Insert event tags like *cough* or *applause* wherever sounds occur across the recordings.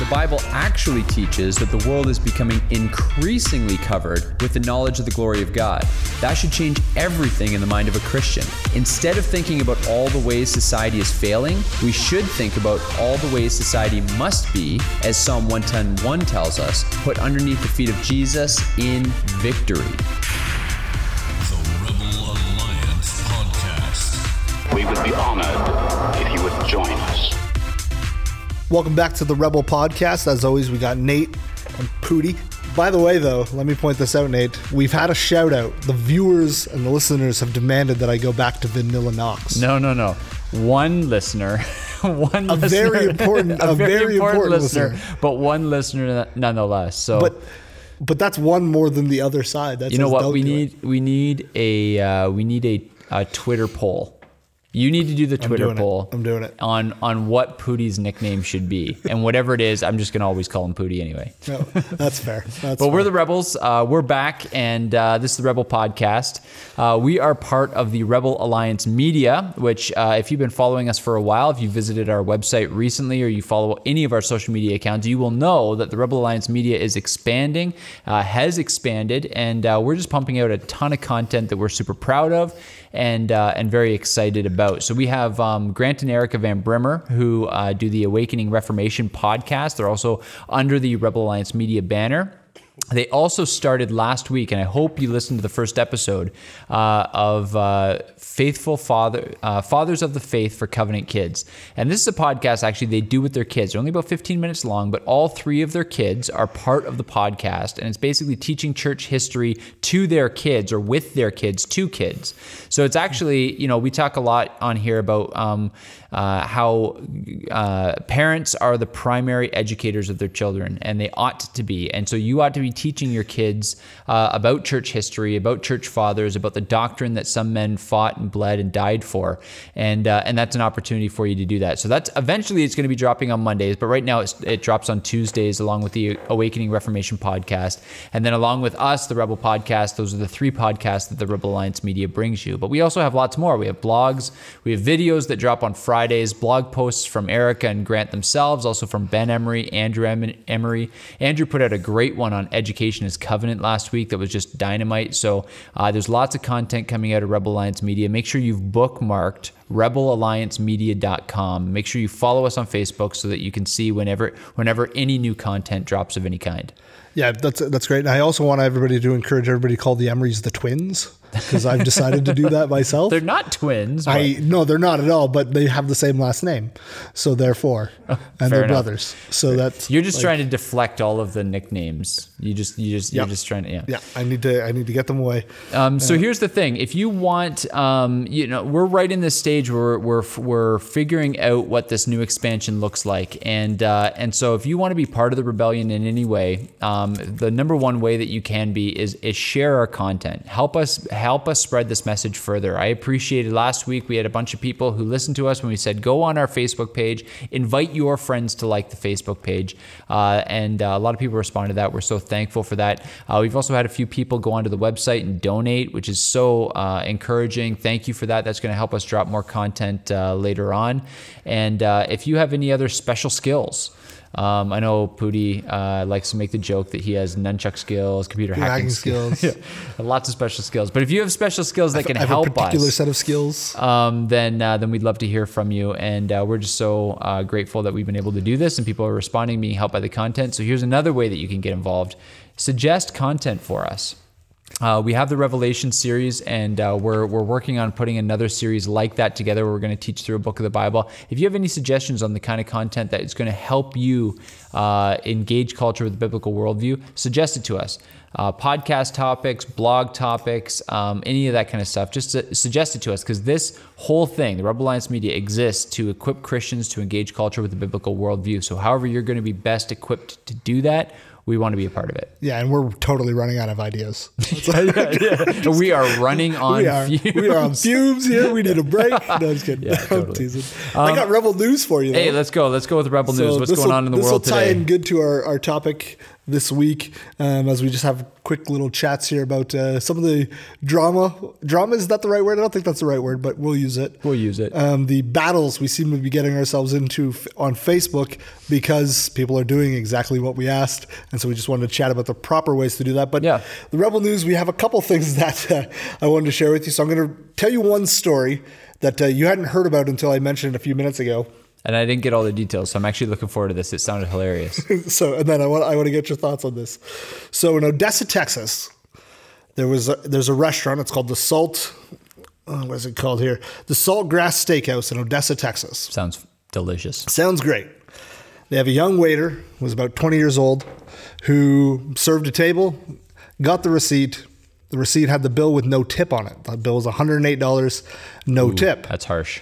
The Bible actually teaches that the world is becoming increasingly covered with the knowledge of the glory of God. That should change everything in the mind of a Christian. Instead of thinking about all the ways society is failing, we should think about all the ways society must be, as Psalm 110:1 tells us, put underneath the feet of Jesus in victory. The Rebel Alliance Podcast. We would be honored Welcome back to the Rebel Podcast. As always, we got Nate and Pooty. By the way, though, let me point this out, Nate. We've had a shout out. The viewers and the listeners have demanded that I go back to Vanilla Knox. No, no, no. One listener, *laughs* one A listener, *laughs* very important- a very important listener. but one listener nonetheless. So But but that's one more than the other side. That's you know what we need? We need a uh, we need a, a Twitter poll. You need to do the Twitter it. poll. I'm doing it. on on what Pootie's nickname should be, and whatever it is, I'm just gonna always call him Pootie anyway. *laughs* No, that's fair. That's But we're the Rebels. Uh, we're back, and uh, this is the Rebel Podcast. Uh, we are part of the Rebel Alliance Media, which, uh, if you've been following us for a while, if you visited our website recently, or you follow any of our social media accounts, you will know that the Rebel Alliance Media is expanding, uh, has expanded, and uh, we're just pumping out a ton of content that we're super proud of and uh, and very excited about. So we have um, Grant and Erica Van Brimmer who uh, do the Awakening Reformation podcast. They're also under the Rebel Alliance Media banner. They also started last week, and I hope you listened to the first episode uh, of uh, Faithful Father uh, Fathers of the Faith for Covenant Kids. And this is a podcast actually they do with their kids. They're only about 15 minutes long, but all three of their kids are part of the podcast, and it's basically teaching church history to their kids or with their kids to kids. So it's actually you know we talk a lot on here about um, uh, how uh, parents are the primary educators of their children, and they ought to be. And so you ought to be teaching your kids uh, about church history, about church fathers, about the doctrine that some men fought and bled and died for, and uh, and that's an opportunity for you to do that. So that's eventually it's going to be dropping on Mondays, but right now it drops on Tuesdays along with the Awakening Reformation podcast, and then along with us, the Rebel podcast. Those are the three podcasts that the Rebel Alliance Media brings you. But we also have lots more. We have blogs, we have videos that drop on Fridays, blog posts from Erica and Grant themselves, also from Ben Emery, Andrew Em- Emery. Andrew put out a great one on education is covenant last week that was just dynamite. So uh, there's lots of content coming out of Rebel Alliance Media. Make sure you've bookmarked rebelalliancemedia.com. Make sure you follow us on Facebook so that you can see whenever whenever any new content drops of any kind. Yeah, that's that's great. And I also want everybody to encourage everybody to call the Emerys the twins because I've decided to do that myself. *laughs* They're not twins. but- I no, they're not at all, but they have the same last name, so therefore, and they're enough. brothers. So that's you're just like, trying to deflect all of the nicknames. You just you just Yep. you're just trying to yeah. Yeah, I need to I need to get them away. Um, so here's the thing: if you want, um, you know, we're right in this stage where we're we're figuring out what this new expansion looks like, and uh, and so if you want to be part of the rebellion in any way, um, the number one way that you can be is is share our content. Help us help us spread this message further. I appreciated last week we had a bunch of people who listened to us when we said go on our Facebook page, invite your friends to like the Facebook page, uh, and uh, a lot of people responded to that. We're so thankful for that. Uh, we've also had a few people go onto the website and donate, which is so uh, encouraging. Thank you for that. That's going to help us drop more content uh, later on. And uh, if you have any other special skills, um, I know Pooty uh, likes to make the joke that he has nunchuck skills, computer hacking, hacking skills, skills. *laughs* Yeah, lots of special skills. But if you have special skills that can I have help a particular us, set of skills. um, then uh, then we'd love to hear from you. And uh, we're just so uh, grateful that we've been able to do this, and people are responding, being helped by the content. So here's another way that you can get involved: suggest content for us. Uh, we have the Revelation series, and uh, we're, we're working on putting another series like that together. We're going to teach through a book of the Bible. If you have any suggestions on the kind of content that is going to help you uh, engage culture with the biblical worldview, suggest it to us. Uh, podcast topics, blog topics, um, any of that kind of stuff, just su- suggest it to us because this whole thing, the Rebel Alliance Media, exists to equip Christians to engage culture with the biblical worldview. So, however, you're going to be best equipped to do that, we want to be a part of it. Yeah, and we're totally running out of ideas. *laughs* *laughs* *laughs* we are running on we are fumes. we are on fumes here. We need a break. No, I'm just kidding. Yeah, totally. teasing. I got um, rebel news for you. Though. Hey, let's go. Let's go with Rebel News. What's this going on in the this world will tie today? in good to our, our topic this week um, as we just have quick little chats here about uh, some of the drama. Drama is that the right word? I don't think that's the right word, but we'll use it. We'll use it. Um, the battles we seem to be getting ourselves into f- on Facebook because people are doing exactly what we asked, and so we just wanted to chat about the proper ways to do that. But Yeah. the Rebel News, we have a couple things *laughs* that uh, I wanted to share with you. So I'm going to tell you one story that uh, you hadn't heard about until I mentioned it a few minutes ago. And I didn't get all the details, so I'm actually looking forward to this. It sounded hilarious. *laughs* so and then I want I want to get your thoughts on this. So in Odessa, Texas, there was a, there's a restaurant. It's called the Salt. Uh, what is it called here? The Saltgrass Steakhouse in Odessa, Texas. Sounds delicious. Sounds great. They have a young waiter who was about 20 years old who served a table, got the receipt. The receipt had the bill with no tip on it. The bill was $108, no tip. That's harsh.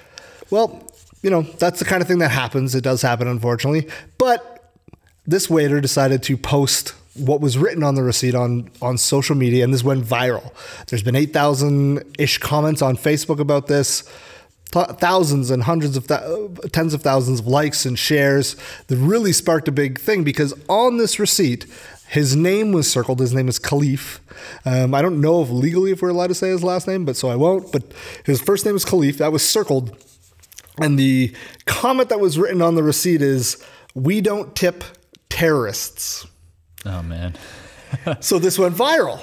Well, you know, that's the kind of thing that happens. It does happen, unfortunately. But this waiter decided to post what was written on the receipt on, on social media, and this went viral. There's been 8,000 ish comments on Facebook about this, th- thousands and hundreds of thou- tens of thousands of likes and shares. That really sparked a big thing because on this receipt, his name was circled. His name is Khalil. Um, I don't know if legally if we're allowed to say his last name, but so I won't. But his first name is Khalil. That was circled. And the comment that was written on the receipt is, "We don't tip terrorists." Oh man. *laughs* So this went viral.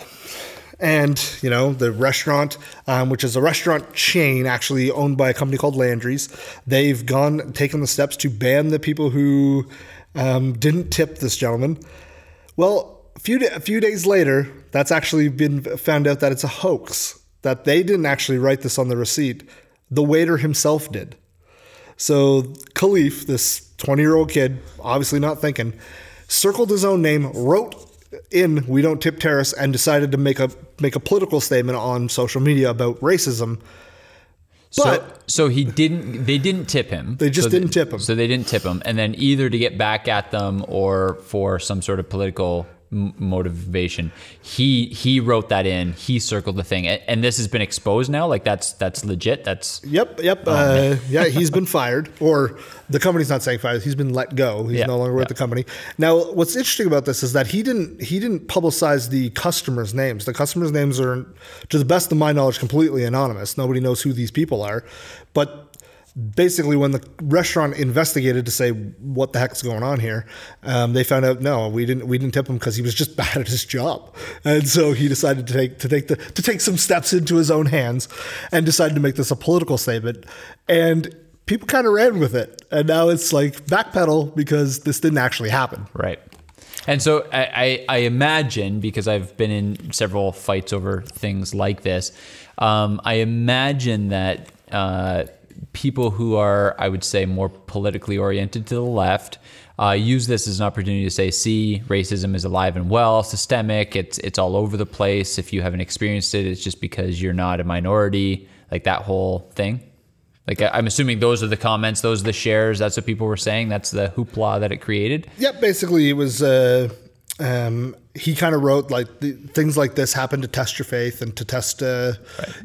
And, you know, the restaurant, um, which is a restaurant chain actually owned by a company called Landry's, they've gone, taken the steps to ban the people who um, didn't tip this gentleman. Well, a few, a few days later, that's actually been found out that it's a hoax, that they didn't actually write this on the receipt. The waiter himself did. So Khalil, this 20 year old kid, obviously not thinking, circled his own name, wrote in "We don't tip terrorists," and decided to make a make a political statement on social media about racism. So, But so he didn't. They didn't tip him. They just So didn't tip him. So they didn't tip him, and then either to get back at them or for some sort of political m- motivation, he he wrote that in. He circled the thing, and, and this has been exposed now. Like that's that's legit. That's Yep, yep. uh, yeah, *laughs* he's been fired, or the company's not saying fired. He's been let go. He's Yeah, no longer with yeah. the company. Now, what's interesting about this is that he didn't he didn't publicize the customers' names. The customers' names are, to the best of my knowledge, completely anonymous. Nobody knows who these people are. But basically, when the restaurant investigated to say what the heck's going on here, um, they found out no, we didn't we didn't tip him because he was just *laughs* bad at his job, and so he decided to take to take the to take some steps into his own hands, and decided to make this a political statement, and people kind of ran with it, and now it's like backpedal because this didn't actually happen. Right. And so I, I, I imagine, because I've been in several fights over things like this, um, I imagine that uh, people who are, I would say, more politically oriented to the left uh, use this as an opportunity to say, see, racism is alive and well, systemic, it's, it's all over the place. If you haven't experienced it, it's just because you're not a minority, like that whole thing. Like I'm assuming those are the comments, those are the shares. That's what people were saying. That's the hoopla that it created. Yep, basically it was. Uh, um, he kind of wrote like the, things like this happen to test your faith and to test, uh,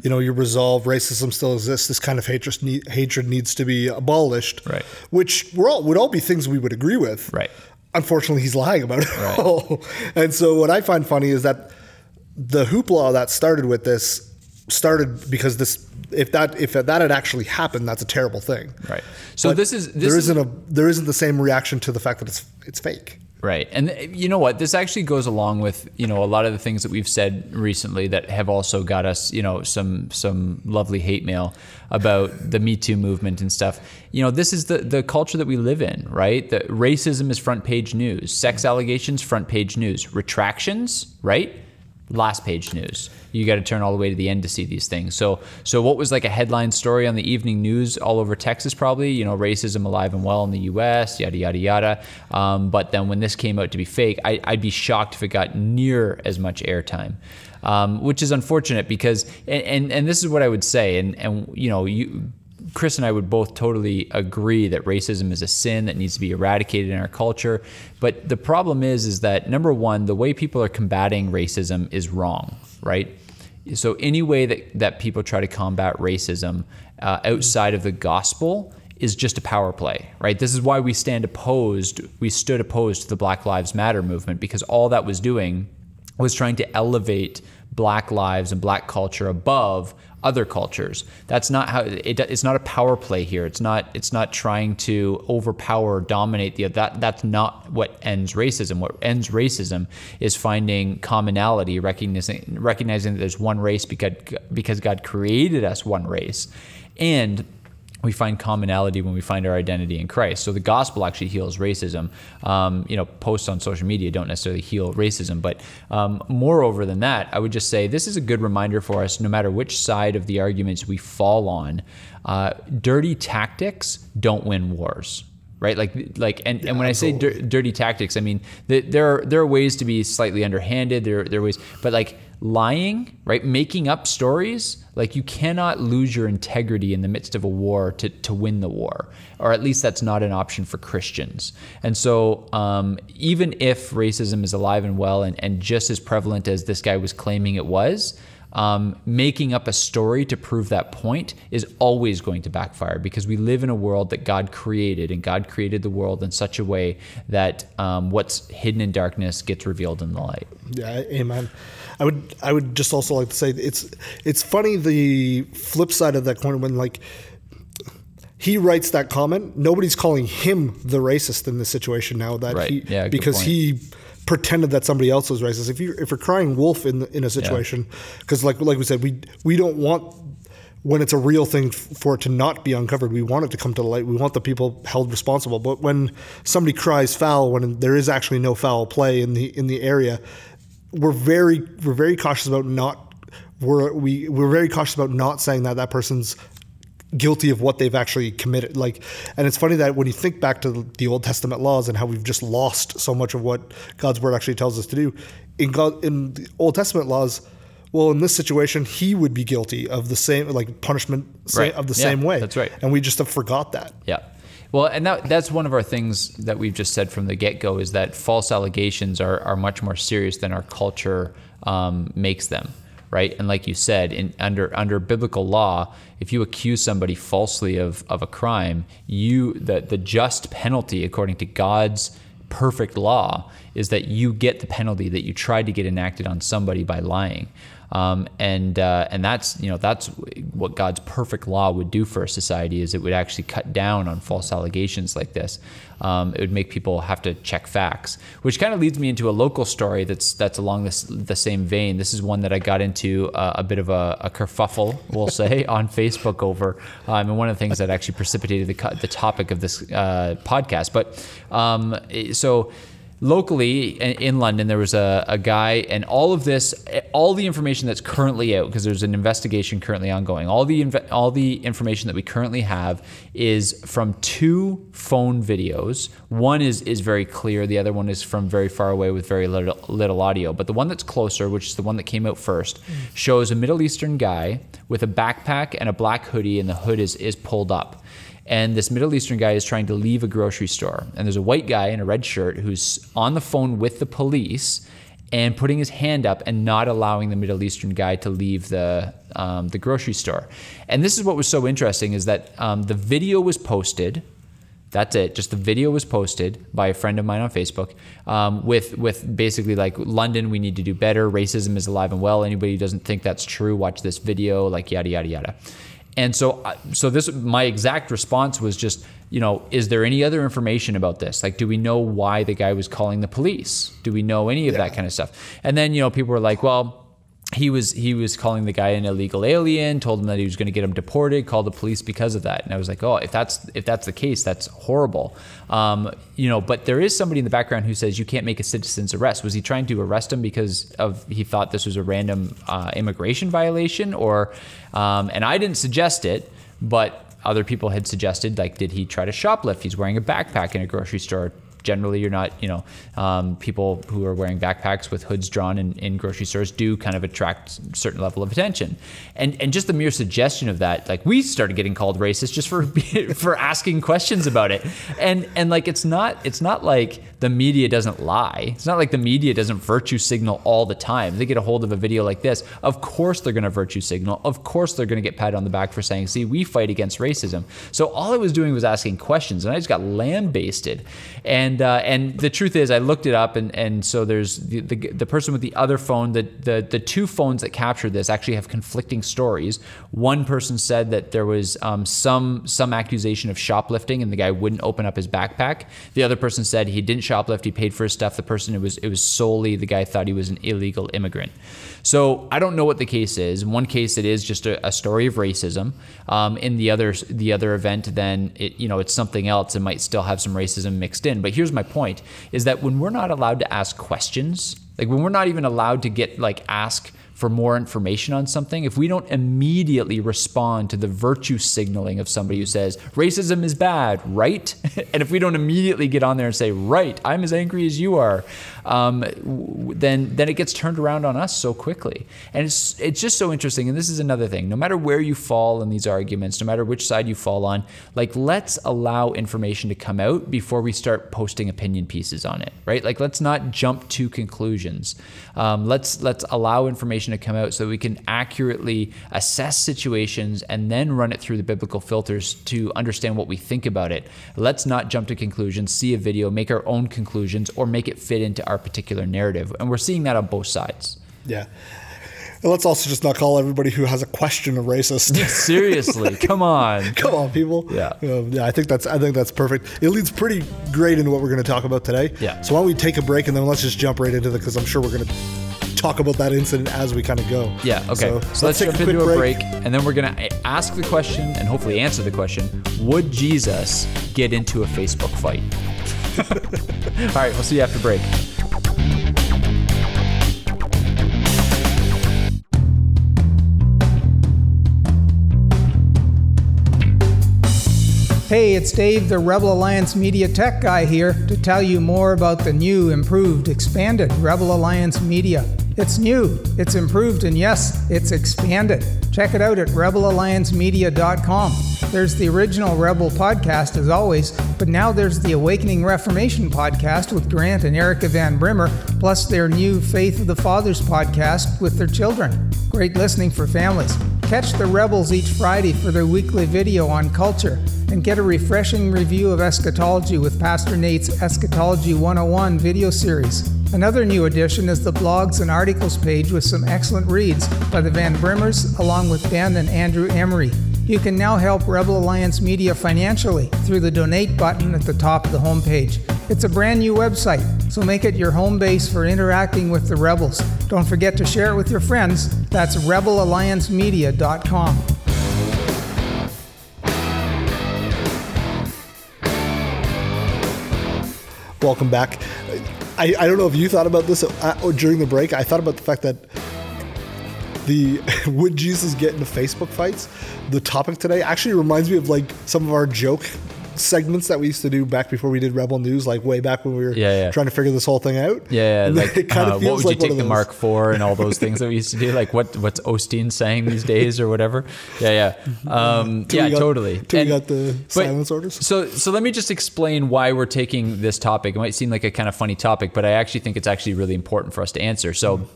you know, your resolve. Racism still exists. This kind of hatred need, hatred needs to be abolished. Right. Which we're all, would all be things we would agree with. Right. Unfortunately, he's lying about it all. And so what I find funny is that the hoopla that started with this started because this. If that if that had actually happened, that's a terrible thing. Right. So But this is this there is, isn't a there isn't the same reaction to the fact that it's it's fake. Right, and uh, you know what? This actually goes along with you know a lot of the things that we've said recently that have also got us you know some some lovely hate mail about the Me Too movement and stuff. You know, this is the the culture that we live in, right? That racism is front page news, sex allegations front page news, retractions, right? Last page news. You got to turn all the way to the end to see these things. So, so what was like a headline story on the evening news all over Texas? Probably, you know, racism alive and well in the U.S. Yada yada yada. Um, but then when this came out to be fake, I, I'd be shocked if it got near as much airtime. Um, which is unfortunate because, and, and, and this is what I would say, and, and you know, you Chris and I would both totally agree that racism is a sin that needs to be eradicated in our culture. But the problem is, is that number one, the way people are combating racism is wrong, right? So any way that, that people try to combat racism uh, outside of the gospel is just a power play, right? This is why we stand opposed. We stood opposed to the Black Lives Matter movement because all that was doing was trying to elevate black lives and black culture above other cultures. That's not how it, it's not a power play here. It's not it's not trying to overpower or dominate the that that's not what ends racism. What ends racism is finding commonality, recognizing recognizing that there's one race because because God created us one race. And we find commonality when we find our identity in Christ. So the gospel actually heals racism. Um, you know, posts on social media don't necessarily heal racism, but um, moreover than that, I would just say this is a good reminder for us. No matter which side of the arguments we fall on, uh, dirty tactics don't win wars right? Like, like, and, yeah, and when. I say dir- dirty tactics, I mean the, there are there are ways to be slightly underhanded. There there are ways, but like lying, right? Making up stories, like you cannot lose your integrity in the midst of a war to to win the war, or at least that's not an option for Christians. And so, um, even if racism is alive and well and and just as prevalent as this guy was claiming it was um, making up a story to prove that point is always going to backfire because we live in a world that God created, and God created the world in such a way that um, what's hidden in darkness gets revealed in the light. Yeah, amen. I would I would just also like to say it's it's funny the flip side of that coin when like he writes that comment, nobody's calling him the racist in this situation now that right. he yeah, because he pretended that somebody else was racist. If you if you're crying wolf in in a situation, because yeah. like like we said, we we don't want when it's a real thing for it to not be uncovered. We want it to come to the light. We want the people held responsible. But when somebody cries foul, when there is actually no foul play in the in the area, we're very we're very cautious about not we're we we're very cautious about not saying that that person's guilty of what they've actually committed. Like, and it's funny that when you think back to the Old Testament laws and how we've just lost so much of what God's word actually tells us to do, in God in the Old Testament laws, well, in this situation, he would be guilty of the same like punishment right. of the yeah, same way. That's right, and we just have forgot that. Yeah. Well, and that, that's one of our things that we've just said from the get go is that false allegations are, are much more serious than our culture um, makes them right? And like you said, in, under under biblical law, if you accuse somebody falsely of, of a crime, you the the just penalty according to God's perfect law is that you get the penalty that you tried to get enacted on somebody by lying. Um, and uh, and that's you know that's what God's perfect law would do for a society is it would actually cut down on false allegations like this. Um, it would make people have to check facts, which kind of leads me into a local story that's that's along this the same vein. This is one that I got into uh, a bit of a, a kerfuffle, we'll *laughs* say, on Facebook over, um, and one of the things that actually precipitated the the topic of this uh, podcast. But um, so locally in London, there was a, a guy, and all of this, all the information that's currently out, because there's an investigation currently ongoing. All the inv- all the information that we currently have is from two phone videos. One is is very clear. The other one is from very far away with very little, little audio. But the one that's closer, which is the one that came out first, shows a Middle Eastern guy with a backpack and a black hoodie, and the hood is is pulled up and this Middle Eastern guy is trying to leave a grocery store. And there's a white guy in a red shirt who's on the phone with the police and putting his hand up and not allowing the Middle Eastern guy to leave the um, the grocery store. And this is what was so interesting is that um, the video was posted. That's it. Just the video was posted by a friend of mine on Facebook um, with with basically like London, we need to do better. Racism is alive and well. Anybody who doesn't think that's true, watch this video. Like yada yada yada. And so, uh, so this my exact response was just, you know, is there any other information about this? Like, do we know why the guy was calling the police? Do we know any of yeah. that kind of stuff? And then, you know, people were like, well, he was he was calling the guy an illegal alien, told him that he was going to get him deported, called the police because of that. And I was like, oh, if that's if that's the case, that's horrible. Um, you know, but there is somebody in the background who says you can't make a citizen's arrest. Was he trying to arrest him because of he thought this was a random uh, immigration violation, or? Um, and I didn't suggest it, but other people had suggested like, did he try to shoplift? He's wearing a backpack in a grocery store generally you're not, you know, um, people who are wearing backpacks with hoods drawn in, in grocery stores do kind of attract a certain level of attention. And and just the mere suggestion of that, like we started getting called racist just for *laughs* for asking questions about it. And and like it's not it's not like the media doesn't lie. It's not like the media doesn't virtue signal all the time. They get a hold of a video like this. Of course they're going to virtue signal. Of course they're going to get patted on the back for saying, "See, we fight against racism." So all I was doing was asking questions, and I just got lambasted. And uh, and the truth is, I looked it up, and and so there's the the, the person with the other phone. The, the the two phones that captured this actually have conflicting stories. One person said that there was um, some some accusation of shoplifting, and the guy wouldn't open up his backpack. The other person said he didn't shoplift. He paid for his stuff. The person it was it was solely the guy thought he was an illegal immigrant. So I don't know what the case is. In one case, it is just a, a story of racism. Um, in the other the other event, then it you know it's something else. It might still have some racism mixed in. But here's my point: is that when we're not allowed to ask questions, like when we're not even allowed to get like ask for more information on something, if we don't immediately respond to the virtue signaling of somebody who says racism is bad, right? *laughs* and if we don't immediately get on there and say, right, I'm as angry as you are, um, then then it gets turned around on us so quickly. And it's it's just so interesting. And this is another thing. No matter where you fall in these arguments, no matter which side you fall on, like let's allow information to come out before we start posting opinion pieces on it, right? Like let's not jump to conclusions. Um, let's let's allow information to come out so we can accurately assess situations and then run it through the biblical filters to understand what we think about it. Let's not jump to conclusions, see a video, make our own conclusions, or make it fit into our particular narrative. And we're seeing that on both sides. Yeah. And let's also just not call everybody who has a question a racist. Seriously, *laughs* come on. Come on, people. Yeah. Um, yeah, I think that's I think that's perfect. It leads pretty great into what we're going to talk about today. Yeah. So why don't we take a break and then let's just jump right into it because I'm sure we're going to talk about that incident as we kind of go. Yeah, okay. So, so let's, jump into a break. break, and then we're going to ask the question and hopefully answer the question Would Jesus get into a Facebook fight? *laughs* All right, we'll see you after break. Hey, it's Dave, the Rebel Alliance Media Tech guy here to tell you more about the new, improved, expanded Rebel Alliance Media. It's new, it's improved, and yes, it's expanded. Check it out at rebelalliancemedia.com. There's the original Rebel podcast, as always, but now there's the Awakening Reformation podcast with Grant and Erica Van Brimmer, plus their new Faith of the Fathers podcast with their children. Great listening for families. Catch the Rebels each Friday for their weekly video on culture and get a refreshing review of eschatology with Pastor Nate's Eschatology 101 video series. Another new addition is the blogs and articles page with some excellent reads by the Van Brimmers along with Ben and Andrew Emery. You can now help Rebel Alliance Media financially through the donate button at the top of the homepage. It's a brand new website, so make it your home base for interacting with the Rebels. Don't forget to share it with your friends. That's rebelalliancemedia.com. Welcome back. I, I don't know if you thought about this uh, during the break. I thought about the fact that the *laughs* would Jesus get into Facebook fights? The topic today actually reminds me of like some of our joke segments that we used to do back before we did Rebel News, like way back when we were yeah, yeah. trying to figure this whole thing out. Yeah, yeah *laughs* like uh, what would like you take the Mark for and all those things that we used to do? Like what what's Osteen saying these days or whatever? Yeah, yeah, um, yeah, got, totally. Till and, we got the silence orders. So so let me just explain why we're taking this topic. It might seem like a kind of funny topic, but I actually think it's actually really important for us to answer. So. Mm-hmm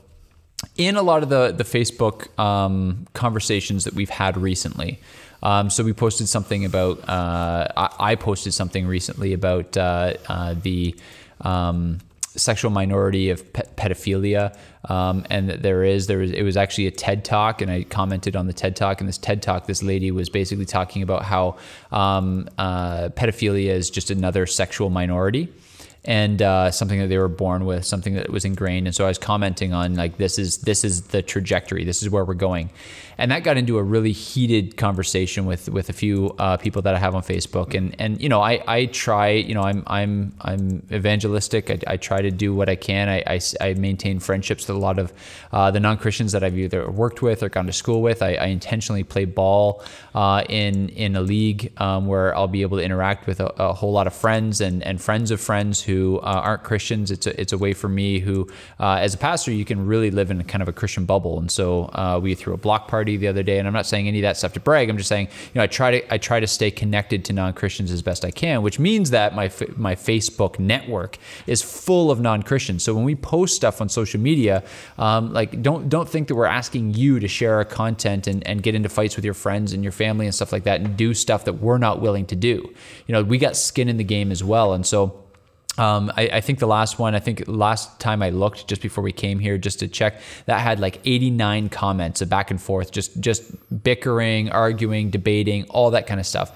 in a lot of the the Facebook um, conversations that we've had recently. Um, so we posted something about. Uh, I, I, posted something recently about uh, uh, the. Um, sexual minority of pe- pedophilia um, and there is there was it was actually a TED talk and I commented on the TED talk and this TED talk this lady was basically talking about how um, uh, pedophilia is just another sexual minority and uh, something that they were born with, something that was ingrained. And so I was commenting on like this is this is the trajectory, this is where we're going, and that got into a really heated conversation with with a few uh, people that I have on Facebook. And and you know I I try you know I'm I'm I'm evangelistic. I, I try to do what I can. I, I, I maintain friendships with a lot of uh, the non Christians that I've either worked with or gone to school with. I, I intentionally play ball uh, in in a league um, where I'll be able to interact with a, a, whole lot of friends and, and friends of friends who uh, aren't Christians. It's a, it's a way for me who, uh, as a pastor, you can really live in kind of a Christian bubble. And so uh, we threw a block party the other day, and I'm not saying any of that stuff to brag. I'm just saying, you know, I try to I try to stay connected to non Christians as best I can, which means that my my Facebook network is full of non Christians. So when we post stuff on social media, um, like don't don't think that we're asking you to share our content and, and get into fights with your friends and your family and stuff like that and do stuff that we're not willing to do. You know, we got skin in the game as well, and so. Um, I, I, think the last one, I think last time I looked just before we came here just to check, that had like 89 comments of back and forth, just just bickering, arguing, debating, all that kind of stuff.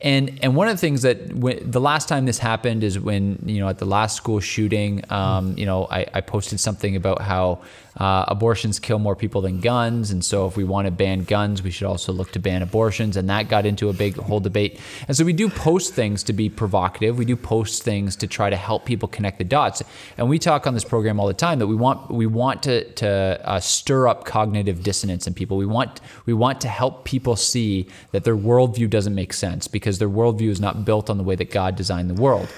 And and one of the things that when, the last time this happened is when you know at the last school shooting, um, you know I, I posted something about how uh, abortions kill more people than guns. And so, if we want to ban guns, we should also look to ban abortions. And that got into a big whole debate. And so, we do post things to be provocative. We do post things to try to help people connect the dots. And we talk on this program all the time that we want we want to to uh, stir up cognitive dissonance in people. We want we want to help people see that their worldview doesn't make sense because their worldview is not built on the way that God designed the world.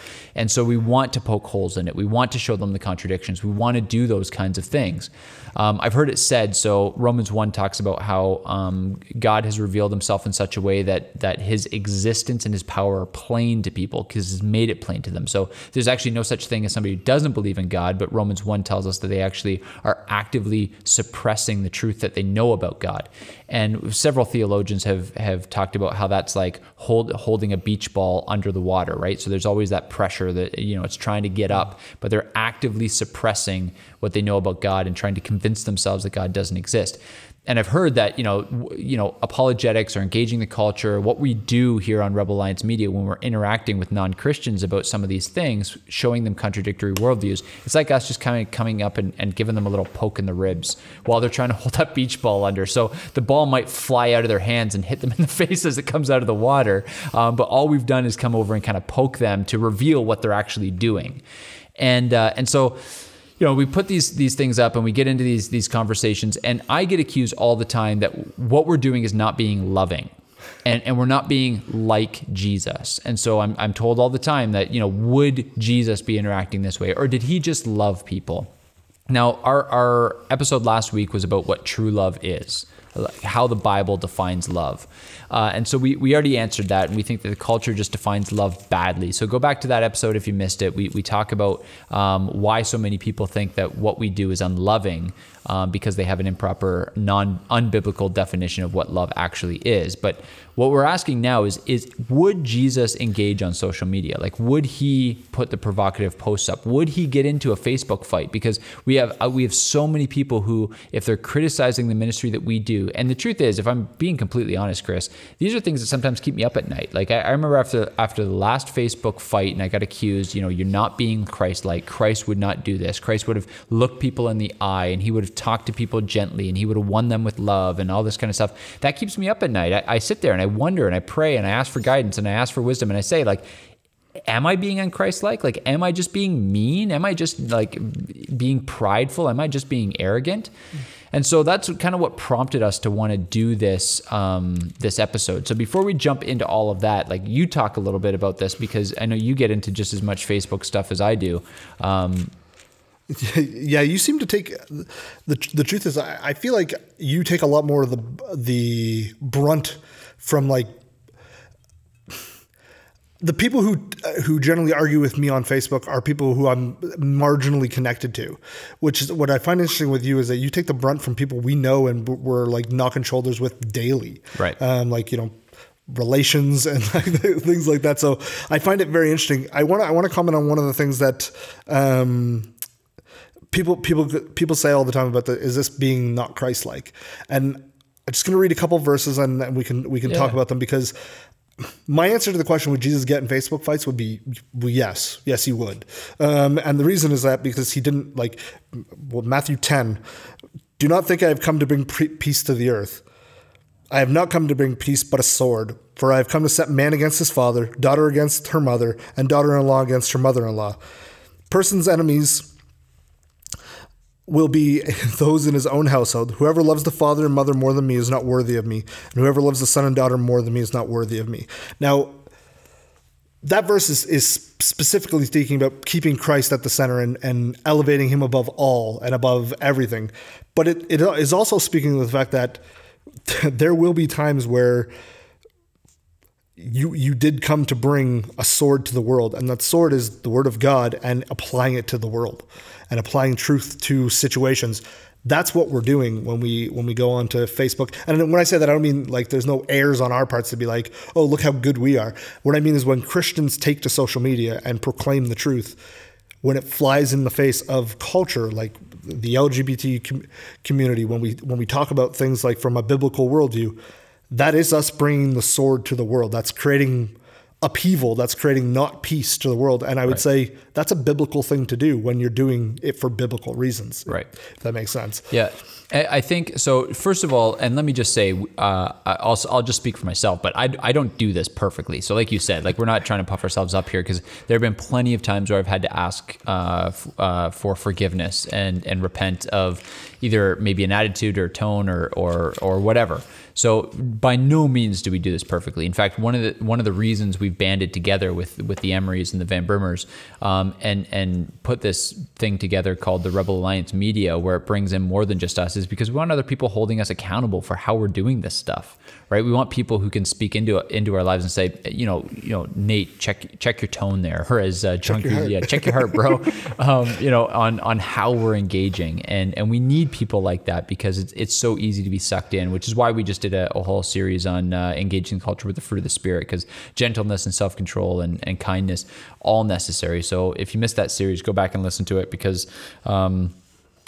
And so we want to poke holes in it. We want to show them the contradictions. We want to do those kinds of things. Um, I've heard it said. So Romans one talks about how um, God has revealed Himself in such a way that that His existence and His power are plain to people because He's made it plain to them. So there's actually no such thing as somebody who doesn't believe in God. But Romans one tells us that they actually are actively suppressing the truth that they know about God. And several theologians have have talked about how that's like hold, holding a beach ball under the water, right? So there's always that pressure that you know it's trying to get up, but they're actively suppressing what they know about God and trying to convince themselves that God doesn't exist and I've heard that you know you know apologetics or engaging the culture, what we do here on Rebel Alliance Media when we're interacting with non Christians about some of these things, showing them contradictory worldviews, it's like us just kind of coming up and, and giving them a little poke in the ribs while they're trying to hold that beach ball under. So the ball might fly out of their hands and hit them in the *laughs* face as it comes out of the water, um, but all we've done is come over and kind of poke them to reveal what they're actually doing, and uh, and so you know, we put these these things up and we get into these these conversations, and I get accused all the time that what we're doing is not being loving. And, and we're not being like Jesus. And so I'm, I'm told all the time that, you know, would Jesus be interacting this way? Or did he just love people? Now, our, our episode last week was about what true love is, how the Bible defines love. Uh, and so we, we already answered that, and we think that the culture just defines love badly. So go back to that episode if you missed it. We, we talk about um, why so many people think that what we do is unloving um, because they have an improper, non unbiblical definition of what love actually is. But what we're asking now is is would Jesus engage on social media? Like would he put the provocative posts up? Would he get into a Facebook fight? Because we have uh, we have so many people who if they're criticizing the ministry that we do, and the truth is, if I'm being completely honest, Chris, these are things that sometimes keep me up at night. Like I, I remember after after the last Facebook fight, and I got accused, you know, you're not being Christ-like. Christ would not do this. Christ would have looked people in the eye, and he would have talked to people gently, and he would have won them with love, and all this kind of stuff. That keeps me up at night. I, I sit there and I wonder and I pray and I ask for guidance and I ask for wisdom and I say like am I being unchrist-like? Like, am I just being mean? Am I just like being prideful? Am I just being arrogant? And so that's kind of what prompted us to want to do this um, this episode. So before we jump into all of that, like you talk a little bit about this because I know you get into just as much Facebook stuff as I do. Um, *laughs* yeah, you seem to take the the truth is I, I feel like you take a lot more of the the brunt from like the people who who generally argue with me on Facebook are people who I'm marginally connected to, which is what I find interesting with you is that you take the brunt from people we know and we're like knocking shoulders with daily, right? Um, like you know relations and *laughs* things like that. So I find it very interesting. I want to I want to comment on one of the things that um, people people people say all the time about the is this being not Christ like and I'm just going to read a couple verses and we can we can yeah. talk about them because my answer to the question would Jesus get in Facebook fights would be well, yes, yes he would, um, and the reason is that because he didn't like well Matthew ten, do not think I have come to bring pre- peace to the earth. I have not come to bring peace but a sword, for I have come to set man against his father, daughter against her mother, and daughter-in-law against her mother-in-law. Person's enemies will be *laughs* those in his own household. Whoever loves the father and mother more than me is not worthy of me, and whoever loves the son and daughter more than me is not worthy of me. Now, that verse is, is specifically speaking about keeping Christ at the center and, and elevating him above all and above everything. But it, it is also speaking of the fact that *laughs* there will be times where you you did come to bring a sword to the world and that sword is the word of god and applying it to the world and applying truth to situations. That's what we're doing when we when we go onto facebook. And when i say that i don't mean like there's no airs on our parts to be like oh look how good we are. What i mean is when christians take to social media and proclaim the truth when it flies in the face of culture like the lgbt com- community when we when we talk about things like from a biblical worldview that is us bringing the sword to the world. That's creating upheaval. That's creating not peace to the world. And I would say that's a biblical thing to do when you're doing it for biblical reasons. Right. If that makes sense. Yeah, I I think so. First of all, and let me just say, uh, I'll I'll just speak for myself, but I, I don't do this perfectly. So, like you said, like we're not trying to puff ourselves up here because there have been plenty of times where I've had to ask uh, f- uh, for forgiveness and and repent of either maybe an attitude or tone or or or whatever. So by no means do we do this perfectly. In fact, one of the one of the reasons we've banded together with with the Emerys and the Van Brimmers um, and and put this thing together called the Rebel Alliance Media, where it brings in more than just us, is because we want other people holding us accountable for how we're doing this stuff. Right? We want people who can speak into into our lives and say, you know, you know, Nate, check check your tone there, or as uh, John your Cruz, heart. yeah, check your heart, bro. *laughs* um, you know, on on how we're engaging, and and we need people like that because it's it's so easy to be sucked in, which is why we just did a, a whole series on uh, engaging culture with the fruit of the spirit, because gentleness and self control and and kindness all necessary. So if you missed that series, go back and listen to it because. Um,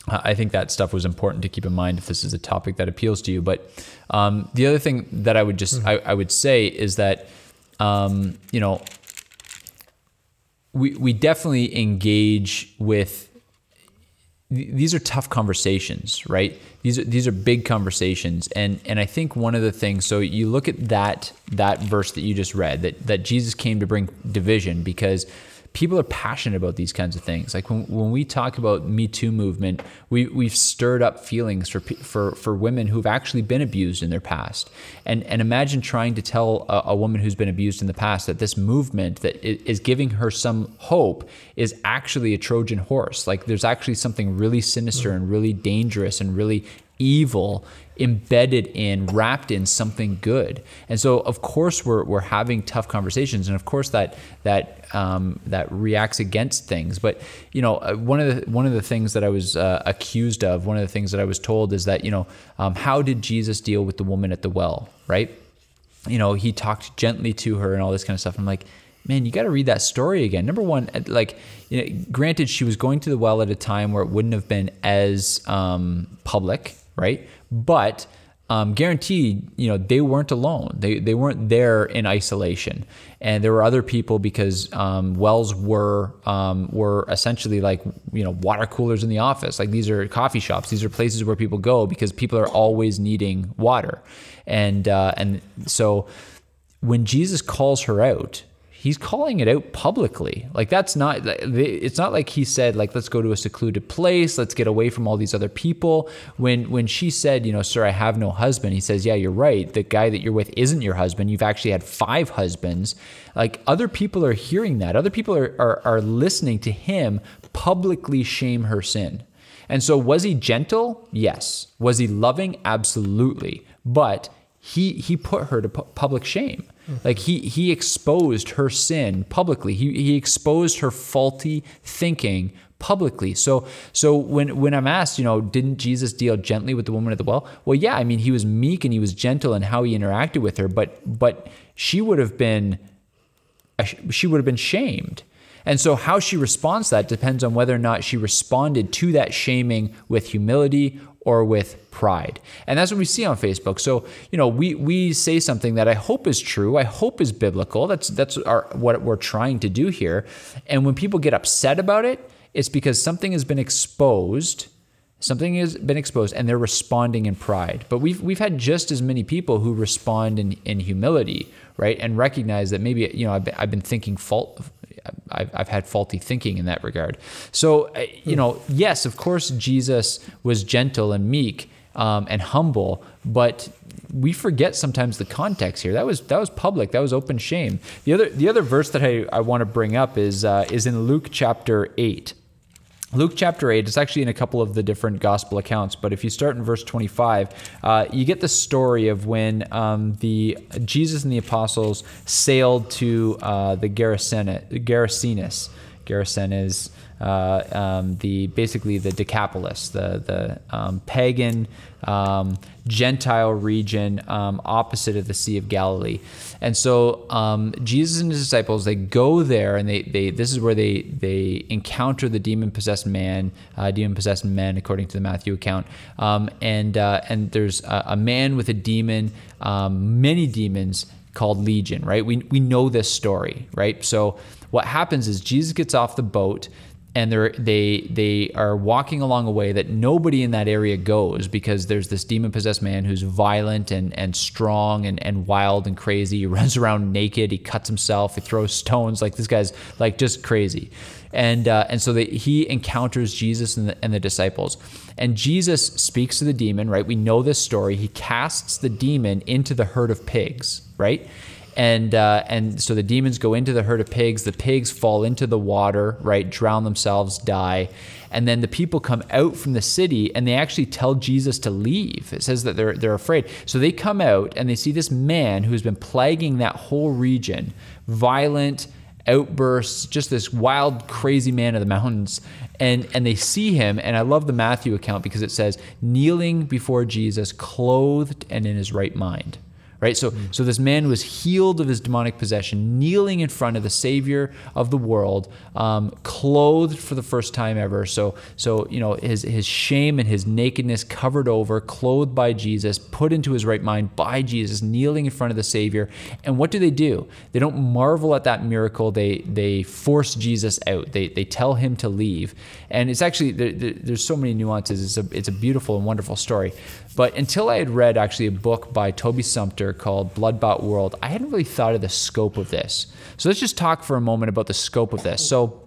I think that stuff was important to keep in mind if this is a topic that appeals to you. But um, the other thing that I would just I, I would say is that um, you know we we definitely engage with th- these are tough conversations, right? These are these are big conversations, and and I think one of the things. So you look at that that verse that you just read that that Jesus came to bring division because people are passionate about these kinds of things. Like when, when we talk about Me Too movement, we we've stirred up feelings for for for women who've actually been abused in their past. And and imagine trying to tell a, a woman who's been abused in the past that this movement that is giving her some hope is actually a Trojan horse. Like there's actually something really sinister and really dangerous and really evil embedded in wrapped in something good and so of course we're, we're having tough conversations and of course that that um, that reacts against things but you know uh, one of the one of the things that I was uh, accused of one of the things that I was told is that you know um, how did Jesus deal with the woman at the well right you know he talked gently to her and all this kind of stuff I'm like man, you got to read that story again. Number one, uh, like, you know, granted, she was going to the well at a time where it wouldn't have been as um, public, right? But um, guaranteed, you know, they weren't alone. They they weren't there in isolation, and there were other people because um, wells were um, were essentially like you know water coolers in the office. Like these are coffee shops. These are places where people go because people are always needing water, and uh, and so when Jesus calls her out, he's calling it out publicly. Like that's not it's not like he said like let's go to a secluded place, let's get away from all these other people. When when she said, you know, sir, I have no husband, he says, "Yeah, you're right. The guy that you're with isn't your husband. You've actually had five husbands." Like other people are hearing that. Other people are are, are listening to him publicly shame her sin. And so was he gentle? Yes. Was he loving? Absolutely. But he he put her to public shame. Like he he exposed her sin publicly. He he exposed her faulty thinking publicly. So so when when I'm asked, you know, didn't Jesus deal gently with the woman at the well? Well, yeah, I mean, he was meek and he was gentle in how he interacted with her, but but she would have been she would have been shamed. And so, how she responds to that depends on whether or not she responded to that shaming with humility or with pride. And that's what we see on Facebook. So, you know, we we say something that I hope is true, I hope is biblical. That's that's our what we're trying to do here. And when people get upset about it, it's because something has been exposed something has been exposed and they're responding in pride. But we've we've had just as many people who respond in, in humility right and recognize that maybe you know i've I've been thinking fault I've, I've had faulty thinking in that regard. So uh, you know yes of course jesus was gentle and meek um, and humble but we forget sometimes the context here. That was that was public. That was open shame. The other the other verse that i, I want to bring up is uh, is in luke chapter 8 Luke chapter 8, it's actually in a couple of the different gospel accounts, but if you start in verse 25, uh, you get the story of when um, the Jesus and the apostles sailed to uh, the Gerasenes. Gerasenes, uh, um, the basically the Decapolis, the the um, pagan um, Gentile region um, opposite of the Sea of Galilee. And so um, Jesus and his disciples they go there, and they they this is where they they encounter the demon possessed man, uh, demon possessed men, according to the Matthew account. Um, and uh, and there's a, a, man with a demon, many demons called Legion. Right? We we know this story, right? So what happens is Jesus gets off the boat and they're they they are walking along a way that nobody in that area goes because there's this demon possessed man who's violent and and strong and and wild and crazy. He *laughs* runs around naked. He cuts himself. He throws stones. Like this guy's like just crazy. And uh, and so he encounters Jesus and the, and the disciples. And Jesus speaks to the demon right? We know this story. He casts the demon into the herd of pigs right and uh, and so the demons go into the herd of pigs. The pigs fall into the water, right? Drown themselves, die, and then the people come out from the city and they actually tell Jesus to leave. It says that they're they're afraid. So they come out and they see this man who's been plaguing that whole region, violent outbursts, just this wild, crazy man of the mountains. And and they see him, and I love the Matthew account because it says kneeling before Jesus, clothed and in his right mind right? So, mm. so this man was healed of his demonic possession, kneeling in front of the Savior of the world, um, clothed for the first time ever. So, so you know, his his shame and his nakedness covered over, clothed by Jesus, put into his right mind by Jesus, kneeling in front of the Savior. And what do they do? They don't marvel at that miracle. They they force Jesus out. They they tell him to leave. And it's actually there, there, there's so many nuances. It's a it's a beautiful and wonderful story. But until I had read actually a book by Toby Called Bloodbought World, I hadn't really thought of the scope of this. So let's just talk for a moment about the scope of this. So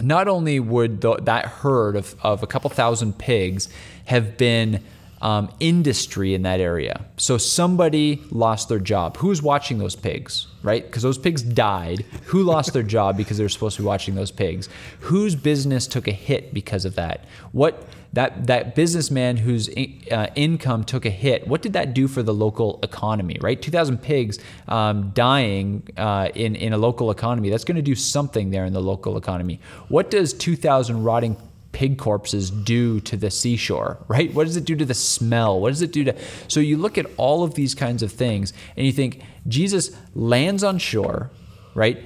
not only would the, that herd of, of a couple thousand pigs have been um, industry in that area. So somebody lost their job. Who's watching those pigs, right? Because those pigs died. Who lost their job because they were supposed to be watching those pigs? Whose business took a hit because of that? What that that businessman whose uh, income took a hit? What did that do for the local economy, right? Two thousand pigs um, dying uh, in in a local economy. That's going to do something there in the local economy. What does two thousand rotting pig corpses do to the seashore, right? What does it do to the smell? What does it do to. So you look at all of these kinds of things and you think Jesus lands on shore, right?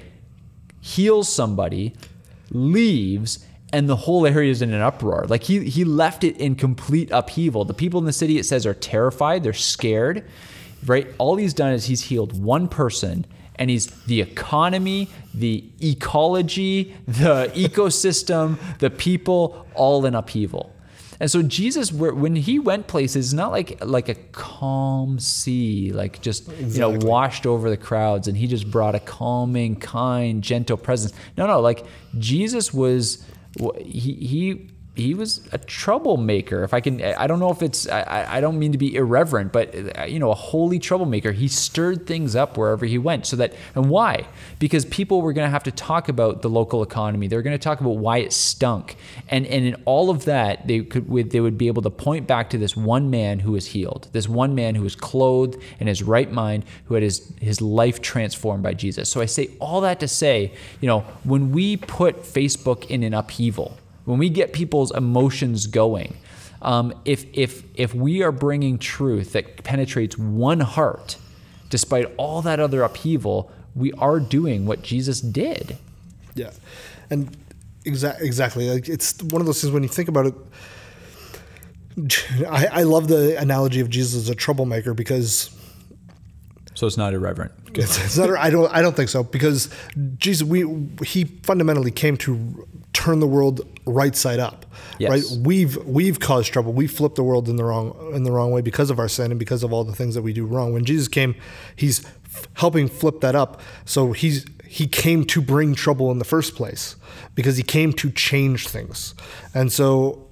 Heals somebody, leaves, and the whole area is in an uproar. Like he, he left it in complete upheaval. The people in the city, it says, are terrified, they're scared, right? All he's done is he's healed one person and he's the economy, the ecology, the ecosystem, the people, all in upheaval. And so Jesus, when he went places, not like like a calm sea, like just exactly. you know washed over the crowds, and he just brought a calming, kind, gentle presence. No, no, like Jesus was he he he was a troublemaker. If I can, I don't know if it's, I, I don't mean to be irreverent, but uh, you know, a holy troublemaker. He stirred things up wherever he went. So that, and why? Because people were going to have to talk about the local economy. They're going to talk about why it stunk, and and in all of that, they could they would be able to point back to this one man who was healed, this one man who was clothed in his right mind, who had his his life transformed by Jesus. So I say all that to say, you know, when we put Facebook in an upheaval when we get people's emotions going, um, if if if we are bringing truth that penetrates one heart, despite all that other upheaval, we are doing what Jesus did. Yeah, and exa- exactly. Like it's one of those things when you think about it. *laughs* I, I love the analogy of Jesus as a troublemaker because So it's not irreverent. *laughs* It's, not, I don't. I don't think so because Jesus, we he fundamentally came to turn the world right side up. Yes. Right. We've we've caused trouble. We flipped the world in the wrong in the wrong way because of our sin and because of all the things that we do wrong. When Jesus came, he's f- helping flip that up. So he's he came to bring trouble in the first place because he came to change things. And so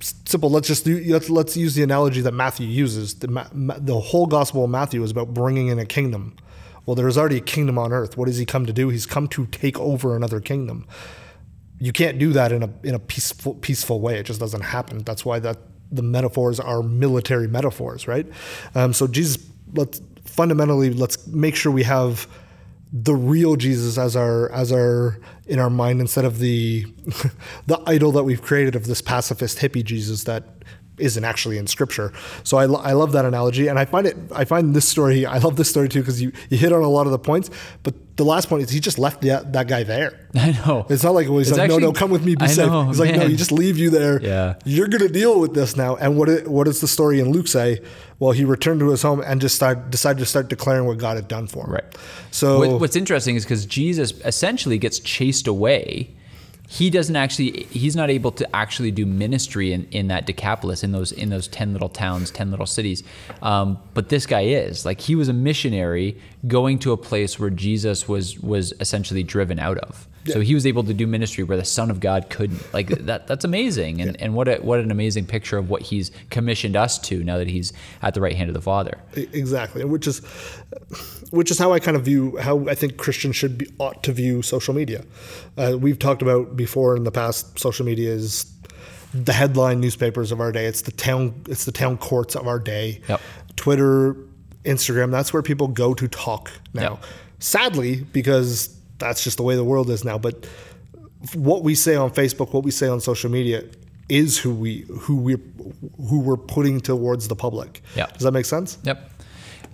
simple. Let's just let's let's use the analogy that Matthew uses. The, the whole Gospel of Matthew is about bringing in a kingdom. Well, there is already a kingdom on earth. What does he come to do? He's come to take over another kingdom. You can't do that in a in a peaceful peaceful way. It just doesn't happen. That's why that the metaphors are military metaphors, right? Um, so Jesus, let's fundamentally let's make sure we have the real Jesus as our as our in our mind instead of the *laughs* the idol that we've created of this pacifist hippie Jesus that isn't actually in scripture. So I, lo- I love that analogy and I find it I find this story I love this story too because you, you hit on a lot of the points but the last point is he just left that, that guy there. *laughs* I know. It's not like well, he's It's like, no, actually- no, come with me, be I safe. know, he's like, no, you just leave you there. Yeah. You're gonna deal with this now. And what it, what does the story in Luke say? Well, he returned to his home and just start, decided to start declaring what God had done for him. Right. So What, what's interesting is because Jesus essentially gets chased away. He doesn't actually. He's not able to actually do ministry in, in that Decapolis in those in those ten little towns, ten little cities. Um, but this guy is like he was a missionary going to a place where Jesus was was essentially driven out of. So he was able to do ministry where the Son of God couldn't. Like *laughs* that. That's amazing. And and what a, what an amazing picture of what he's commissioned us to now that he's at the right hand of the Father. Exactly, which is which is how I kind of view how I think Christians should be ought to view social media. Uh, we've talked about before in the past. Social media is the headline newspapers of our day. It's the town. It's the town courts of our day. Yep. Twitter, Instagram. That's where people go to talk now. Yep. Sadly, because that's just the way the world is now. But what we say on Facebook, what we say on social media, is who we who we who we're putting towards the public. Yeah. Does that make sense? Yep.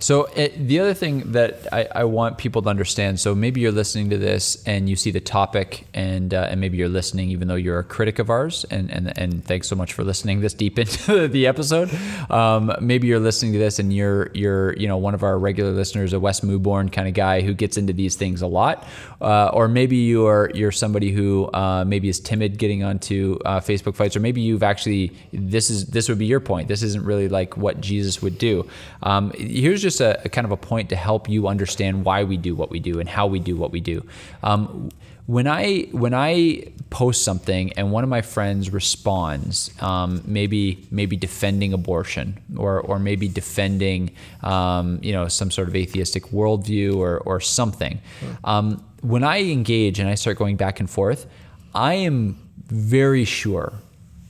So it, the other thing that I, I want people to understand, so maybe you're listening to this and you see the topic, and uh, and maybe you're listening even though you're a critic of ours, and and and thanks so much for listening this deep *laughs* into the episode. Um, maybe you're listening to this and you're you're you know one of our regular listeners, a Wes Mewborn kind of guy who gets into these things a lot, uh, or maybe you are you're somebody who uh, maybe is timid getting onto uh, Facebook fights, or maybe you've actually this is this would be your point. This isn't really like what Jesus would do. Um, here's just a, a kind of a point to help you understand why we do what we do and how we do what we do. Um, when I when I post something and one of my friends responds, um, maybe maybe defending abortion or or maybe defending um, you know some sort of atheistic worldview or or something, um, when I engage and I start going back and forth, I am very sure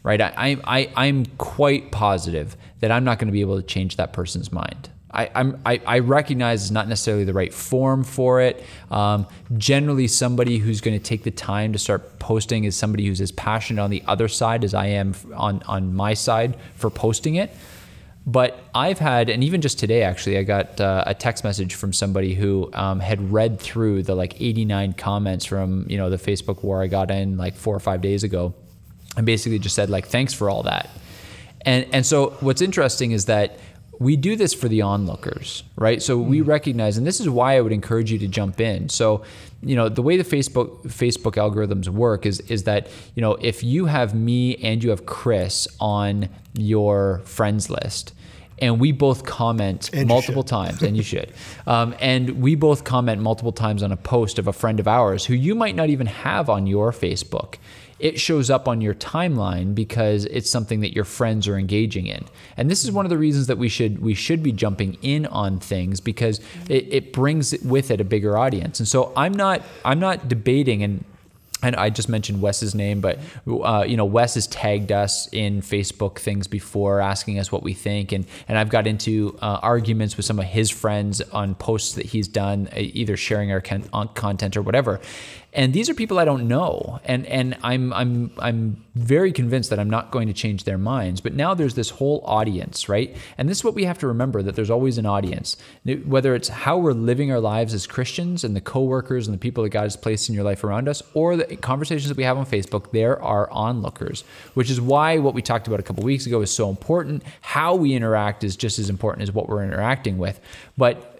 right? I, I, I'm quite positive that I'm not going to be able to change that person's mind. I, I, I recognize it's not necessarily the right form for it. Um, generally, somebody who's going to take the time to start posting is somebody who's as passionate on the other side as I am on, on my side for posting it. But I've had, and even just today, actually, I got uh, a text message from somebody who um, had read through the like 89 comments from you know the Facebook war I got in like four or five days ago, and basically just said like thanks for all that and and so what's interesting is that we do this for the onlookers right so we recognize and this is why i would encourage you to jump in so you know the way the facebook facebook algorithms work is is that you know if you have me and you have chris on your friends list and we both comment And multiple times, and you *laughs* should. Um, and we both comment multiple times on a post of a friend of ours who you might not even have on your Facebook. It shows up on your timeline because it's something that your friends are engaging in. And this is one of the reasons that we should we should be jumping in on things because it, it brings with it a bigger audience. And so I'm not I'm not debating and and I just mentioned Wes's name, but uh, you know Wes has tagged us in Facebook things before, asking us what we think, and and I've got into uh, arguments with some of his friends on posts that he's done, either sharing our con- on content or whatever. And these are people I don't know, and and I'm I'm I'm very convinced that I'm not going to change their minds. But now there's this whole audience, right? And this is what we have to remember that there's always an audience, whether it's how we're living our lives as Christians and the coworkers and the people that God has placed in your life around us, or the conversations that we have on Facebook. There are onlookers, which is why what we talked about a couple weeks ago is so important. How we interact is just as important as what we're interacting with. But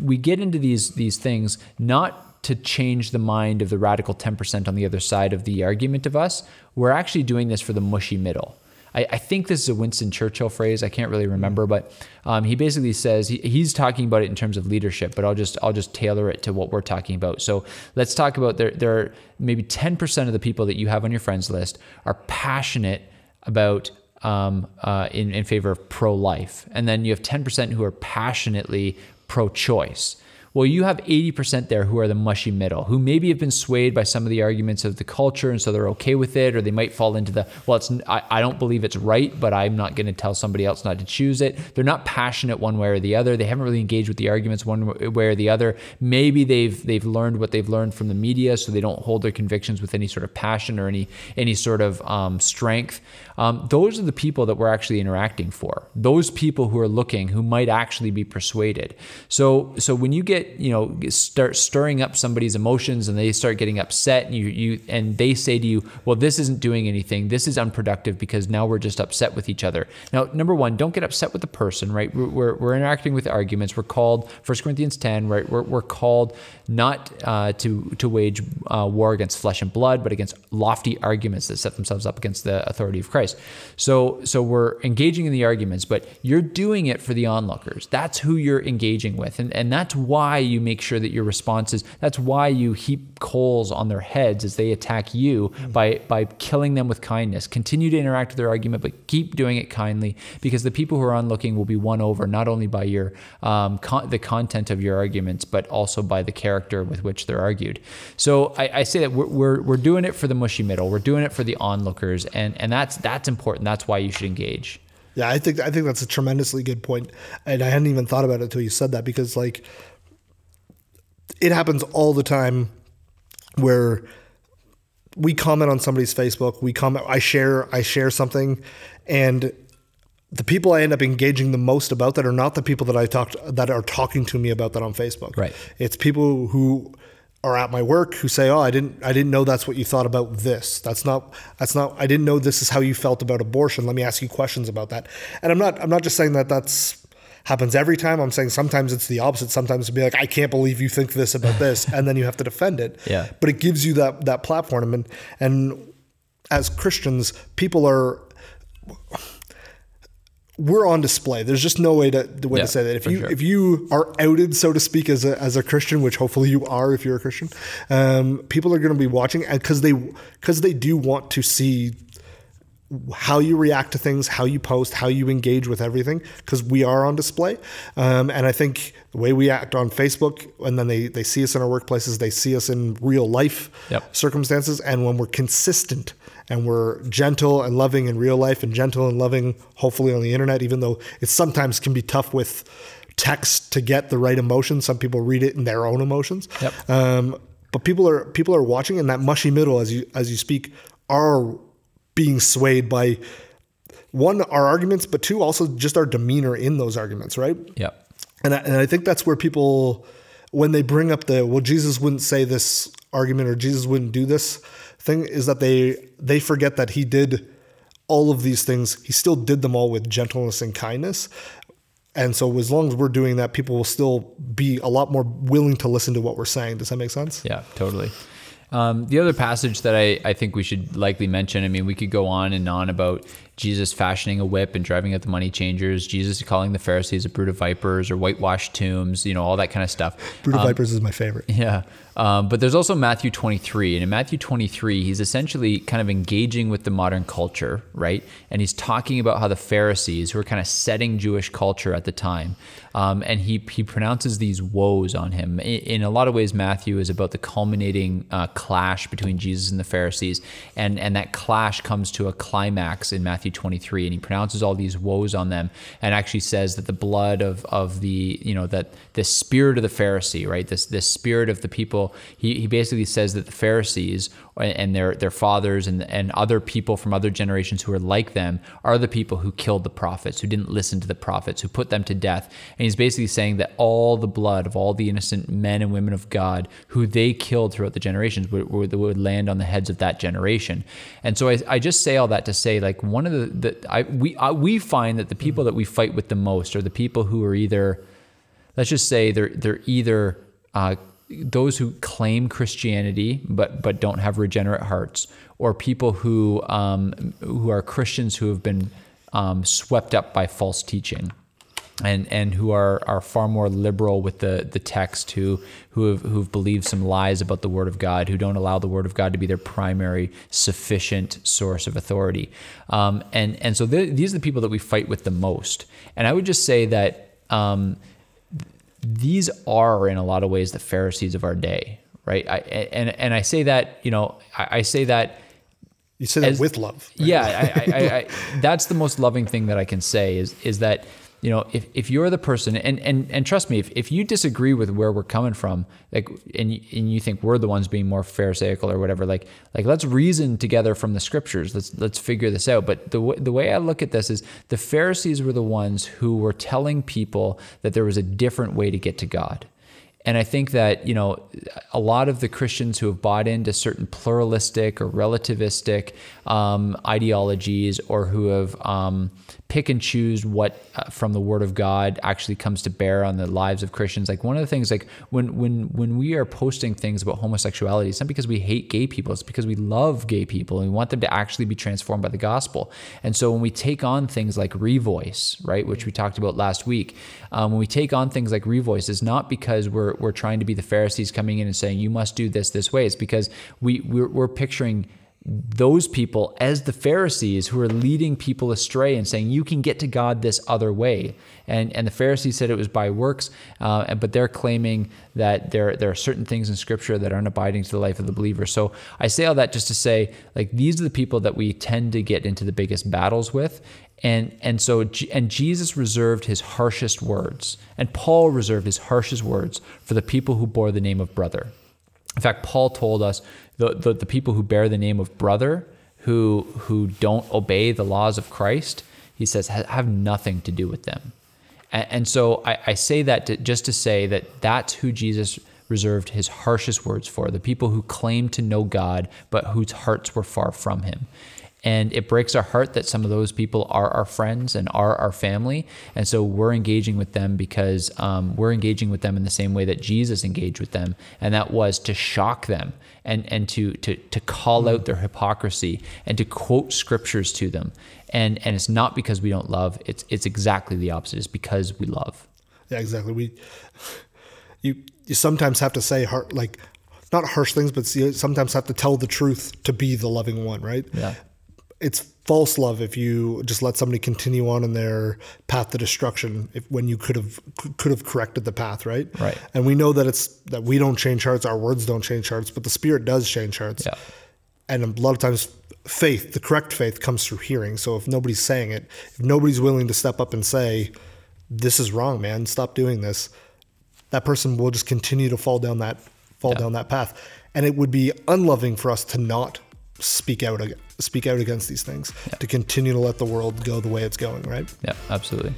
we get into these these things not to change the mind of the radical 10% on the other side of the argument of us. We're actually doing this for the mushy middle. I, I think this is a Winston Churchill phrase. I can't really remember, but um, he basically says he, he's talking about it in terms of leadership. But I'll just I'll just tailor it to what we're talking about. So let's talk about there. There are maybe 10% of the people that you have on your friends list are passionate about um, uh, in, in favor of pro life. And then you have 10% who are passionately pro choice. Well, you have 80% there who are the mushy middle, who maybe have been swayed by some of the arguments of the culture, and so they're okay with it, or they might fall into the, well, it's I, I don't believe it's right, but I'm not going to tell somebody else not to choose it. They're not passionate one way or the other. They haven't really engaged with the arguments one way or the other. Maybe they've they've learned what they've learned from the media, so they don't hold their convictions with any sort of passion or any any sort of um, strength. Um, those are the people that we're actually interacting for. Those people who are looking, who might actually be persuaded. So so when you get you know start stirring up somebody's emotions and they start getting upset and you you and they say to you well this isn't doing anything. This is unproductive because now we're just upset with each other. Now number one don't get upset with the person right? We're, we're, we're interacting with arguments. We're called 1 corinthians 10 right? We're, we're called not uh, to to wage uh, war against flesh and blood but against lofty arguments that set themselves up against the authority of christ. So so we're engaging in the arguments but you're doing it for the onlookers. That's who you're engaging with. And and that's why why you make sure that your responses, that's why you heap coals on their heads as they attack you mm-hmm. by, by killing them with kindness. Continue to interact with their argument, but keep doing it kindly because the people who are onlooking will be won over not only by your um, con- the content of your arguments, but also by the character with which they're argued. So I, I say that we're, we're, we're doing it for the mushy middle. We're doing it for the onlookers, and, and that's that's important. That's why you should engage. Yeah, I think I think that's a tremendously good point, and I hadn't even thought about it until you said that because like it happens all the time where we comment on somebody's Facebook, we comment, I share, I share something, and the people I end up engaging the most about that are not the people that I talked that are talking to me about that on Facebook. Right. It's people who are at my work who say, "Oh, I didn't, I didn't know that's what you thought about this. That's not, that's not. I didn't know this is how you felt about abortion. Let me ask you questions about that." And I'm not, I'm not just saying that that's happens every time. I'm saying sometimes it's the opposite. Sometimes it'd be like, I can't believe you think this about this, *laughs* and then you have to defend it. Yeah. But it gives you that that platform, and and as Christians, people are we're on display. There's just no way to the way yeah, to say that. If you sure. if you are outed, so to speak, as a as a Christian, which hopefully you are, if you're a Christian, um, people are going to be watching, and because they because they do want to see how you react to things, how you post, how you engage with everything, because we are on display. Um, and I think the way we act on Facebook, and then they, they see us in our workplaces, they see us in real life yep. circumstances. And when we're consistent and we're gentle and loving in real life and gentle and loving, hopefully on the internet, even though it sometimes can be tough with text to get the right emotion. Some people read it in their own emotions. Yep. Um, but people are people are watching in that mushy middle as you as you speak are being swayed by one our arguments, but two also just our demeanor in those arguments, right? Yeah. And I, and I think that's where people when they bring up the well Jesus wouldn't say this argument or Jesus wouldn't do this thing is that they they forget that he did all of these things. He still did them all with gentleness and kindness. And so as long as we're doing that people will still be a lot more willing to listen to what we're saying. Does that make sense? Yeah totally um, the other passage that I, I think we should likely mention, I mean, we could go on and on about Jesus fashioning a whip and driving out the money changers, Jesus calling the Pharisees a brood of vipers or whitewashed tombs, you know, all that kind of stuff. Brood of um, vipers is my favorite. *laughs* Yeah. Um, but there's also Matthew 23. And in Matthew 23, he's essentially kind of engaging with the modern culture, right? And he's talking about how the Pharisees, who are kind of setting Jewish culture at the time, um, and he, he pronounces these woes on him. In, in, a lot of ways, Matthew is about the culminating uh, clash between Jesus and the Pharisees, and and that clash comes to a climax in Matthew 23, and he pronounces all these woes on them, and actually says that the blood of of the you know that the spirit of the Pharisee, right, this this spirit of the people, he he basically says that the Pharisees and their their fathers and and other people from other generations who are like them are the people who killed the prophets, who didn't listen to the prophets, who put them to death, and he's basically saying that all the blood of all the innocent men and women of God who they killed throughout the generations would, would, would land on the heads of that generation. And so I, I just say all that to say, like, one of the, the I, we, I, we find that the people that we fight with the most are the people who are either, let's just say they're, they're either, uh, those who claim Christianity but but don't have regenerate hearts, or people who um, who are Christians who have been um, swept up by false teaching and and who are are far more liberal with the the text who who have who've believed some lies about the word of God who don't allow the word of God to be their primary sufficient source of authority. Um, and and so these are the people that we fight with the most. And I would just say that um, these are in a lot of ways the Pharisees of our day right? I, and and I say that you know I, I say that you say that as, with love right? yeah I, I, *laughs* that's the most loving thing that I can say is is that you know, if, if you're the person, and, and, and trust me, if, if you disagree with where we're coming from, like, and, and you think we're the ones being more pharisaical or whatever, like, like let's reason together from the scriptures. Let's, let's figure this out. But the, w- the way I look at this is the Pharisees were the ones who were telling people that there was a different way to get to God. And I think that, you know, a lot of the Christians who have bought into certain pluralistic or relativistic um, ideologies or who have um, pick and choose what uh, from the Word of God actually comes to bear on the lives of Christians. Like one of the things, like when when when we are posting things about homosexuality, it's not because we hate gay people; it's because we love gay people and we want them to actually be transformed by the gospel. And so when we take on things like Revoice, right, which we talked about last week, um, when we take on things like Revoice, it's not because we're we're trying to be the Pharisees coming in and saying you must do this this way. It's because we we're, we're picturing those people as the Pharisees who are leading people astray and saying you can get to God this other way. And and the Pharisees said it was by works, uh, but they're claiming that there there are certain things in Scripture that aren't abiding to the life of the believer. So I say all that just to say like these are the people that we tend to get into the biggest battles with. And and so and Jesus reserved his harshest words, and Paul reserved his harshest words for the people who bore the name of brother. In fact, Paul told us the, the, the people who bear the name of brother, who, who don't obey the laws of Christ, he says, have nothing to do with them. And, and so I, I, say that to, just to say that that's who Jesus reserved his harshest words for the people who claim to know God, but whose hearts were far from him. And it breaks our heart that some of those people are our friends and are our family. And so we're engaging with them because um, we're engaging with them in the same way that Jesus engaged with them. And that was to shock them and, and to, to, to call out their hypocrisy and to quote scriptures to them. And, and it's not because we don't love, it's, it's exactly the opposite. It's because we love. Yeah, exactly. We, you, you sometimes have to say hard, like, not harsh things, but you sometimes have to tell the truth to be the loving one, right? Yeah it's false love if you just let somebody continue on in their path to destruction if, when you could have could have corrected the path right? Right. And we know that it's that we don't change hearts our words don't change hearts but the spirit does change hearts. Yeah. and a lot of times faith the correct faith comes through hearing. So if nobody's saying it if nobody's willing to step up and say this is wrong man. Stop doing this that person will just continue to fall down that fall yeah. down that path. And it would be unloving for us to not speak out speak out against these things yeah. to continue to let the world go the way it's going right yeah absolutely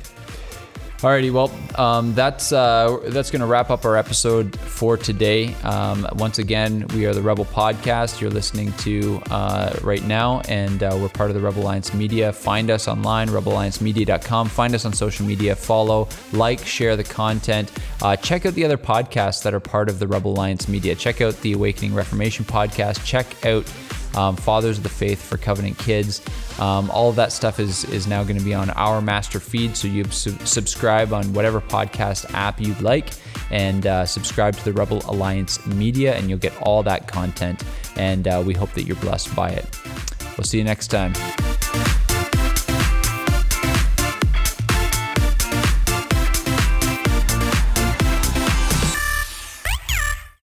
Alrighty, well, um, that's uh, that's going to wrap up our episode for today. Um, once again, we are the Rebel Podcast. You're listening to uh, right now, and uh, we're part of the Rebel Alliance Media. Find us online, rebelalliancemedia.com. Find us on social media. Follow, like, share the content. Uh, check out the other podcasts that are part of the Rebel Alliance Media. Check out the Awakening Reformation podcast. Check out um, Fathers of the Faith for Covenant Kids. Um, all of that stuff is is now going to be on our master feed. So you su- subscribe on whatever podcast app you'd like, and uh, subscribe to the Rebel Alliance Media, and you'll get all that content. And uh, we hope that you're blessed by it. We'll see you next time.